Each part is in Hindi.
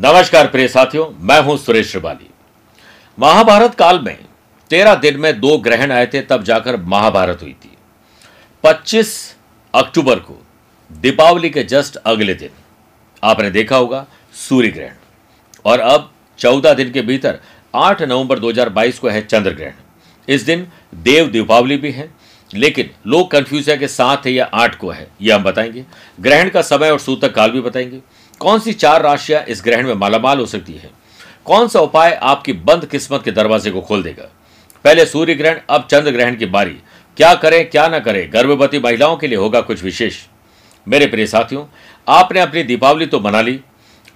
नमस्कार प्रिय साथियों, मैं हूँ सुरेश श्रिवाली। महाभारत काल में तेरह दिन में दो ग्रहण आए थे, तब जाकर महाभारत हुई थी। 25 अक्टूबर को दीपावली के जस्ट अगले दिन, आपने देखा होगा सूर्य ग्रहण और अब 14 दिन के भीतर 8 नवंबर 2022 को है चंद्र ग्रहण इस दिन देव दीपावली भी है, लेकिन लोग कंफ्यूज है कि सात है या आठ को है यह हम बताएँगे। ग्रहण का समय और सूतक काल भी बताएँगे। कौन सी चार राशियाँ इस ग्रहण में मालामाल हो सकती है? कौन सा उपाय आपकी बंद किस्मत के दरवाजे को खोल देगा? पहले सूर्य ग्रहण, अब चंद्र ग्रहण की बारी। क्या करें, क्या ना करें? गर्भवती महिलाओं के लिए होगा कुछ विशेष। मेरे प्रिय साथियों, आपने अपनी दीपावली तो मना ली।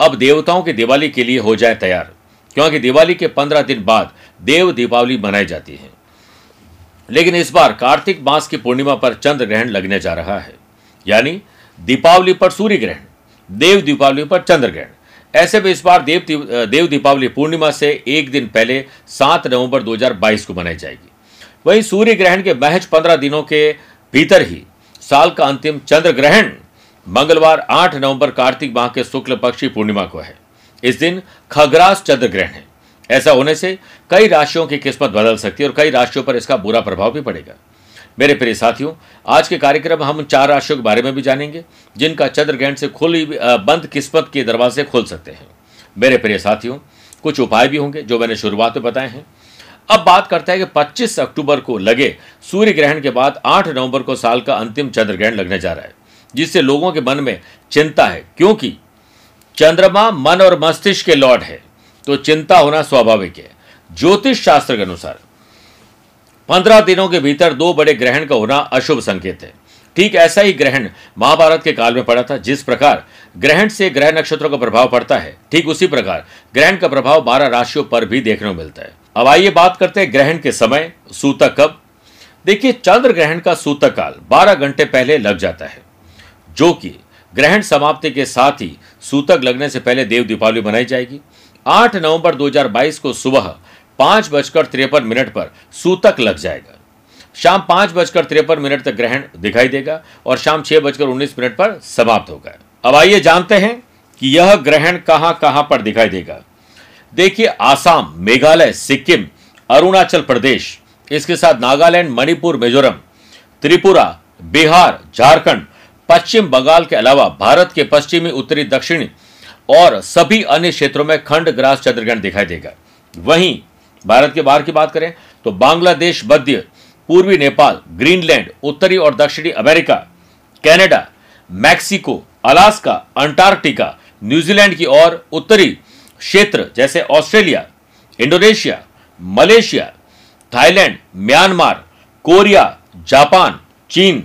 अब देवताओं की दिवाली के लिए हो जाए तैयार। क्योंकि दिवाली के पंद्रह दिन बाद देव दीपावली मनाई जाती है। लेकिन इस बार कार्तिक मास की पूर्णिमा पर चंद्र ग्रहण लगने जा रहा है। यानी दीपावली पर सूर्य ग्रहण। देव दीपावली पर चंद्र ग्रहण ऐसे में इस बार देव देव दीपावली पूर्णिमा से एक दिन पहले सात नवंबर 2022 को मनाई जाएगी। वहीं सूर्य ग्रहण के महज पंद्रह दिनों के भीतर ही साल का अंतिम चंद्र ग्रहण मंगलवार 8 नवंबर कार्तिक माह के शुक्ल पक्षी पूर्णिमा को है। इस दिन खगरास चंद्र ग्रहण है। ऐसा होने से कई राशियों की किस्मत बदल सकती है और कई राशियों पर इसका बुरा प्रभाव भी पड़ेगा। मेरे प्रिय साथियों, आज के कार्यक्रम हम चार राशियों के बारे में भी जानेंगे, जिनका चंद्र ग्रहण से खुली बंद किस्मत के दरवाजे खोल सकते हैं। मेरे प्रिय साथियों, कुछ उपाय भी होंगे जो मैंने शुरुआत में बताए हैं। अब बात करते हैं कि 25 अक्टूबर को लगे सूर्य ग्रहण के बाद 8 नवंबर को साल का अंतिम चंद्र ग्रहण लगने जा रहा है, जिससे लोगों के मन में चिंता है, क्योंकि चंद्रमा मन और मस्तिष्क के लॉर्ड है तो चिंता होना स्वाभाविक है। ज्योतिष शास्त्र के अनुसार पंद्रह दिनों के भीतर दो बड़े ग्रहण का होना अशुभ संकेत है। ठीक ऐसा ही ग्रहण महाभारत के काल में पड़ा था, जिस प्रकार ग्रहण से ग्रह नक्षत्रों का प्रभाव पड़ता है, ठीक उसी प्रकार ग्रहण का प्रभाव बारह राशियों पर भी देखने को मिलता है। अब आइए बात करते हैं ग्रहण के समय, सूतक कब? देखिए, चंद्र ग्रहण का सूतक काल बारह घंटे पहले लग जाता है, जो कि ग्रहण समाप्ति के साथ ही सूतक लगने से पहले देव दीपावली मनाई जाएगी। 8 नवंबर 2022 को सुबह पाँच बजकर तिरपन मिनट पर सूतक लग जाएगा। शाम पाँच बजकर तिरपन मिनट तक ग्रहण दिखाई देगा और शाम छह बजकर उन्नीस मिनट पर समाप्त होगा। अब आइए जानते हैं कि यह ग्रहण कहाँ कहाँ पर दिखाई देगा। देखिए, आसाम, मेघालय, सिक्किम, अरुणाचल प्रदेश, इसके साथ नागालैंड, मणिपुर, मिजोरम, त्रिपुरा, बिहार, झारखंड, पश्चिम बंगाल के अलावा भारत के पश्चिमी, उत्तरी, दक्षिणी और सभी अन्य क्षेत्रों में खंड ग्रास चंद्रग्रहण दिखाई देगा। वहीं भारत के बाहर की बात करें तो बांग्लादेश, मध्य, पूर्वी नेपाल, ग्रीनलैंड, उत्तरी और दक्षिणी America, Canada, Mexico, Alaska, Antarctica, New Zealand की और उत्तरी क्षेत्र जैसे Australia, Indonesia, Malaysia, Thailand, Myanmar, Korea, Japan, चीन,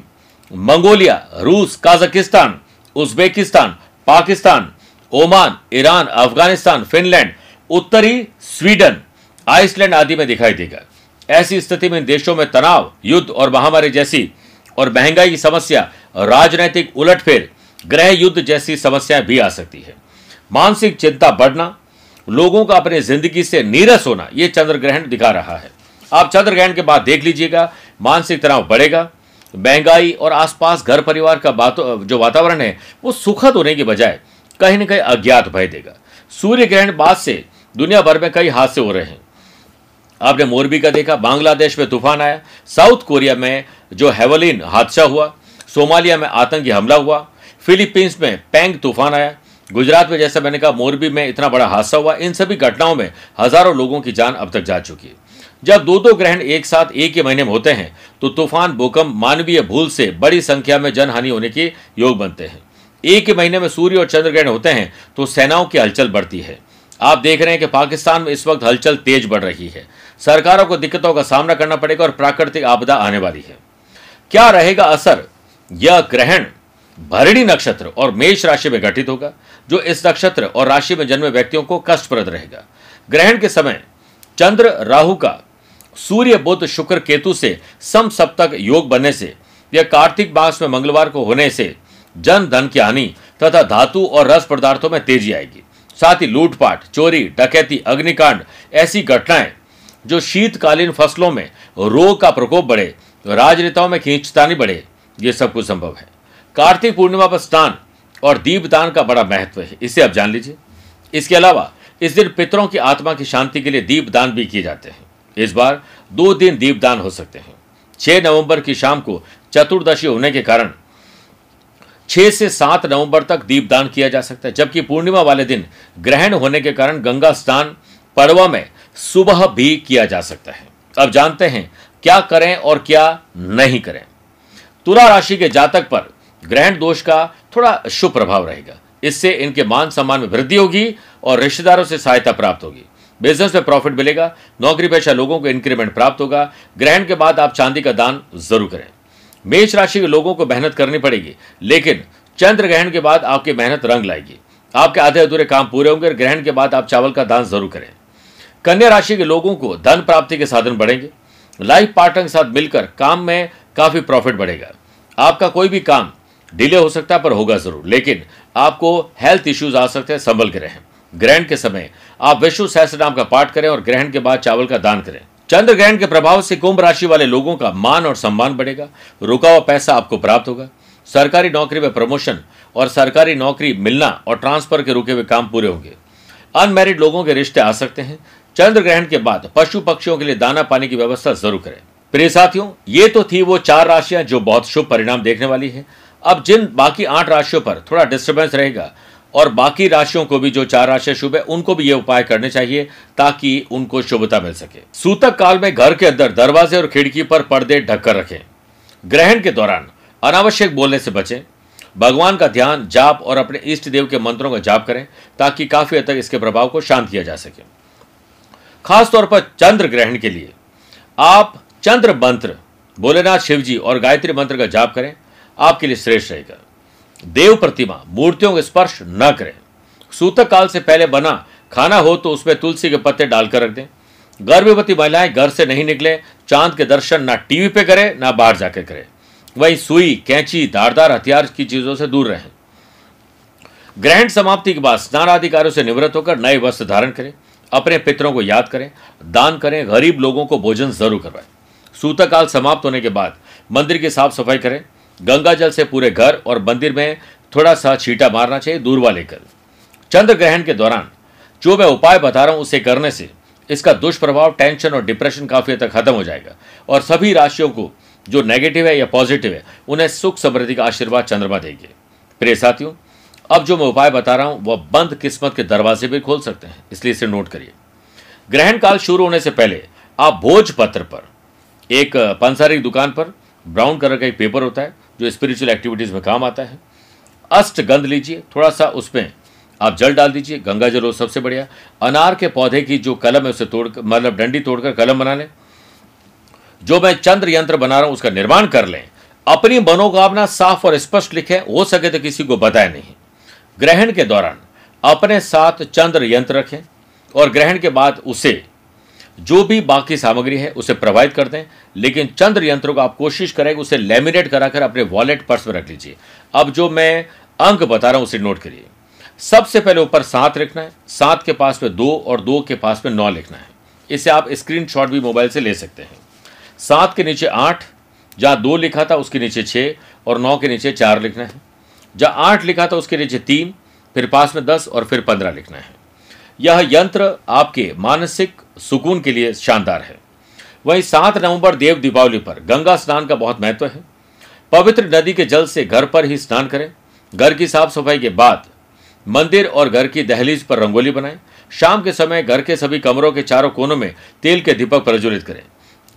मंगोलिया, रूस, Kazakhstan, Uzbekistan, Pakistan, Oman, Iran, Afghanistan, Finland, उत्तरी स्वीडन। आइसलैंड आदि में दिखाई देगा। ऐसी स्थिति में देशों में तनाव, युद्ध और महामारी जैसी और महँगाई की समस्या, राजनैतिक उलटफेर, ग्रह युद्ध जैसी समस्याएँ भी आ सकती है। मानसिक चिंता बढ़ना, लोगों का अपनी ज़िंदगी से नीरस होना यह चंद्र ग्रहण दिखा रहा है। आप चंद्र ग्रहण के बाद देख लीजिएगा, मानसिक तनाव बढ़ेगा, महँगाई और आसपास घर परिवार का बात, जो वातावरण है, वो सुखद होने के बजाय कहीं ना कहीं अज्ञात भय देगा। सूर्य ग्रहण बाद से दुनिया भर में कई हादसे हो रहे हैं। आपने मोरबी का देखा, बांग्लादेश में तूफ़ान आया, साउथ कोरिया में जो हेवलिन हादसा हुआ, सोमालिया में आतंकी हमला हुआ, फिलीपींस में पैंग तूफ़ान आया, गुजरात में जैसा मैंने कहा, मोरबी में इतना बड़ा हादसा हुआ, इन सभी घटनाओं में हज़ारों लोगों की जान अब तक जा चुकी है। जब दो दो ग्रहण एक साथ एक ही महीने में होते हैं तो तूफ़ान, भूकंप, मानवीय भूल से बड़ी संख्या में जनहानि होने के योग बनते हैं। एक ही महीने में सूर्य और चंद्र ग्रहण होते हैं तो सेनाओं की हलचल बढ़ती है। आप देख रहे हैं कि पाकिस्तान में इस वक्त हलचल तेज बढ़ रही है। सरकारों को दिक्कतों का सामना करना पड़ेगा और प्राकृतिक आपदा आने वाली है। क्या रहेगा असर? यह ग्रहण भरणी नक्षत्र और मेष राशि में घटित होगा, जो इस नक्षत्र और राशि में जन्मे व्यक्तियों को कष्टप्रद रहेगा। ग्रहण के समय चंद्र, राहु का सूर्य बुद्ध शुक्र, केतु से सम सप्तक योग बनने से यह कार्तिक मास में मंगलवार को होने से जन, धन की हानि तथा धातु और रस पदार्थों में तेज़ी आएगी। साथ ही लूटपाट, चोरी, डकैती, अग्निकांड ऐसी घटनाएँ जो शीतकालीन फ़सलों में रोग का प्रकोप बढ़े, राजनेताओं में खींचतानी बढ़े, ये सब कुछ संभव है। कार्तिक पूर्णिमा पर स्नान और दीपदान का बड़ा महत्व है। इसे आप जान लीजिए। इसके अलावा इस दिन पितरों की आत्मा की शांति के लिए दीप दान भी किए जाते हैं। इस बार दो दिन दीप दान हो सकते हैं। छह नवंबर की शाम को चतुर्दशी होने के कारण छह से सात नवंबर तक दीपदान किया जा सकता है, जबकि पूर्णिमा वाले दिन ग्रहण होने के कारण गंगा स्नान पड़वा में सुबह भी किया जा सकता है। अब जानते हैं क्या करें और क्या नहीं करें। तुला राशि के जातक पर ग्रहण दोष का थोड़ा शुभ प्रभाव रहेगा। इससे इनके मान सम्मान में वृद्धि होगी और रिश्तेदारों से सहायता प्राप्त होगी। बिज़नेस में प्रॉफिट मिलेगा, नौकरी पेशा लोगों को इंक्रीमेंट प्राप्त होगा। ग्रहण के बाद आप चांदी का दान ज़रूर करें। मेष राशि के लोगों को मेहनत करनी पड़ेगी, लेकिन चंद्र ग्रहण के बाद आपकी मेहनत रंग लाएगी। आपके आधे अधूरे काम पूरे होंगे और ग्रहण के बाद आप चावल का दान ज़रूर करें। कन्या राशि के लोगों को धन प्राप्ति के साधन बढ़ेंगे। लाइफ पार्टनर के साथ मिलकर काम में काफ़ी प्रॉफिट बढ़ेगा। आपका कोई भी काम डिले हो सकता है, पर होगा ज़रूर। लेकिन आपको हेल्थ इश्यूज़ आ सकते हैं, संभल के रहें। ग्रहण के समय आप विष्णु सहस्त्र नाम का पाठ करें और ग्रहण के बाद चावल का दान करें। चंद्र ग्रहण के प्रभाव से कुंभ राशि वाले लोगों का मान और सम्मान बढ़ेगा। रुका हुआ पैसा आपको प्राप्त होगा। सरकारी नौकरी में प्रमोशन और सरकारी नौकरी मिलना और ट्रांसफ़र के रुके हुए काम पूरे होंगे। अनमेरिड लोगों के रिश्ते आ सकते हैं। चंद्र ग्रहण के बाद पशु पक्षियों के लिए दाना पानी की व्यवस्था ज़रूर करें। प्रिय साथियों, ये तो थी वो चार राशियाँ जो बहुत शुभ परिणाम देखने वाली है। अब जिन बाकी आठ राशियों पर थोड़ा डिस्टर्बेंस रहेगा और बाकी राशियों को भी जो चार राशियाँ शुभ है, उनको भी ये उपाय करने चाहिए ताकि उनको शुभता मिल सके। सूतक काल में घर के अंदर दरवाजे और खिड़की पर पर्दे ढककर रखें। ग्रहण के दौरान अनावश्यक बोलने से बचें। भगवान का ध्यान जाप और अपने इष्ट देव के मंत्रों का जाप करें ताकि काफ़ी हद तक इसके प्रभाव को शांत किया जा सके। खासतौर पर चंद्र ग्रहण के लिए। आप चंद्र मंत्र, भोलेनाथ शिव जी और गायत्री मंत्र का जाप करें, आपके लिए श्रेष्ठ रहेगा। देव प्रतिमा, मूर्तियों का स्पर्श न करें। सूतक काल से पहले बना खाना हो तो उसमें तुलसी के पत्ते डालकर रख दें। गर्भवती महिलाएँ घर से नहीं निकले, चाँद के दर्शन ना टीवी पे करें, ना बाहर जाकर करें। वही सुई, कैंची, धारदार हथियार की चीज़ों से दूर रहें। ग्रहण समाप्ति के बाद स्नान आदि कार्यों से निवृत्त होकर नए वस्त्र धारण करें। अपने पितरों को याद करें, दान करें, गरीब लोगों को भोजन ज़रूर करवाएँ। सूतक काल समाप्त होने के बाद मंदिर की साफ़ सफ़ाई करें, गंगा जल से पूरे घर और मंदिर में थोड़ा सा छीटा मारना चाहिए दूरवा लेकर चंद्र ग्रहण के दौरान जो मैं उपाय बता रहा हूँ उसे करने से इसका दुष्प्रभाव टेंशन और डिप्रेशन काफ़ी हद तक खत्म हो जाएगा और सभी राशियों को जो नेगेटिव है या पॉजिटिव है, उन्हें सुख समृद्धि का आशीर्वाद चंद्रमा देंगे। प्रिय साथियों अब जो मैं उपाय बता रहा हूँ, वह बंद किस्मत के दरवाजे भी खोल सकते हैं। इसलिए इसे नोट करिए। ग्रहण काल शुरू होने से पहले आप भोजपत्र पर, एक पंसारी दुकान पर, ब्राउन कलर का एक पेपर होता है, जो स्पिरिचुअल एक्टिविटीज़ में काम आता है। अष्ट गंध लीजिए थोड़ा सा उसमें आप जल डाल दीजिए, गंगा जल हो सबसे बढ़िया। अनार के पौधे की जो कलम है, उसे तोड़ मतलब डंडी तोड़कर कलम बना लें। जो मैं चंद्र यंत्र बना रहा हूँ, उसका निर्माण कर लें। अपनी मनोकामना साफ़ और स्पष्ट लिखें, हो सके तो किसी को बताए नहीं। ग्रहण के दौरान अपने साथ चंद्र यंत्र रखें और ग्रहण के बाद उसे जो भी बाकी सामग्री है उसे प्रोवाइड कर दें, लेकिन चंद्र यंत्रों को आप कोशिश करें कि उसे लेमिनेट कराकर अपने वॉलेट पर्स में रख लीजिए। अब जो मैं अंक बता रहा हूँ उसे नोट करिए। सबसे पहले ऊपर सात लिखना है, सात के पास में दो और दो के पास में नौ लिखना है। इसे आप स्क्रीन भी मोबाइल से ले सकते हैं। सात के नीचे आठ, जहाँ दो लिखा था उसके नीचे छः और नौ के नीचे चार लिखना है। जहाँ आठ लिखा था उसके नीचे तीन, फिर पास में दस और फिर पंद्रह लिखना है। यह यंत्र आपके मानसिक सुकून के लिए शानदार है। वहीं सात नवंबर देव दीपावली पर गंगा स्नान का बहुत महत्व है। पवित्र नदी के जल से घर पर ही स्नान करें। घर की साफ़ सफ़ाई के बाद मंदिर और घर की दहलीज पर रंगोली बनाएँ। शाम के समय घर के सभी कमरों के चारों कोनों में तेल के दीपक प्रज्वलित करें।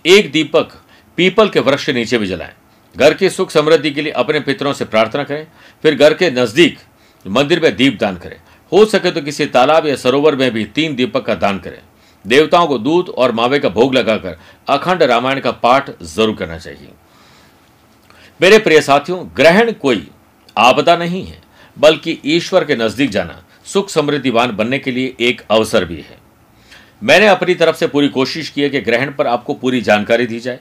एक दीपक पीपल के वृक्ष के नीचे भी जलाएँ। घर की सुख समृद्धि के लिए अपने पितरों से प्रार्थना करें, फिर घर के नज़दीक मंदिर में दीप दान करें। हो सके तो किसी तालाब या सरोवर में भी तीन दीपक का दान करें। देवताओं को दूध और मावे का भोग लगाकर अखंड रामायण का पाठ ज़रूर करना चाहिए। मेरे प्रिय साथियों, ग्रहण कोई आपदा नहीं है, बल्कि ईश्वर के नज़दीक जाना, सुख समृद्धिवान बनने के लिए एक अवसर भी है। मैंने अपनी तरफ़ से पूरी कोशिश की है कि ग्रहण पर आपको पूरी जानकारी दी जाए।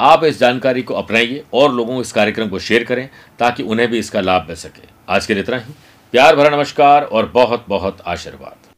आप इस जानकारी को अपनाइए और लोगों को इस कार्यक्रम को शेयर करें ताकि उन्हें भी इसका लाभ मिल सके। आज के लिए इतना ही। प्यार भरा नमस्कार और बहुत बहुत आशीर्वाद।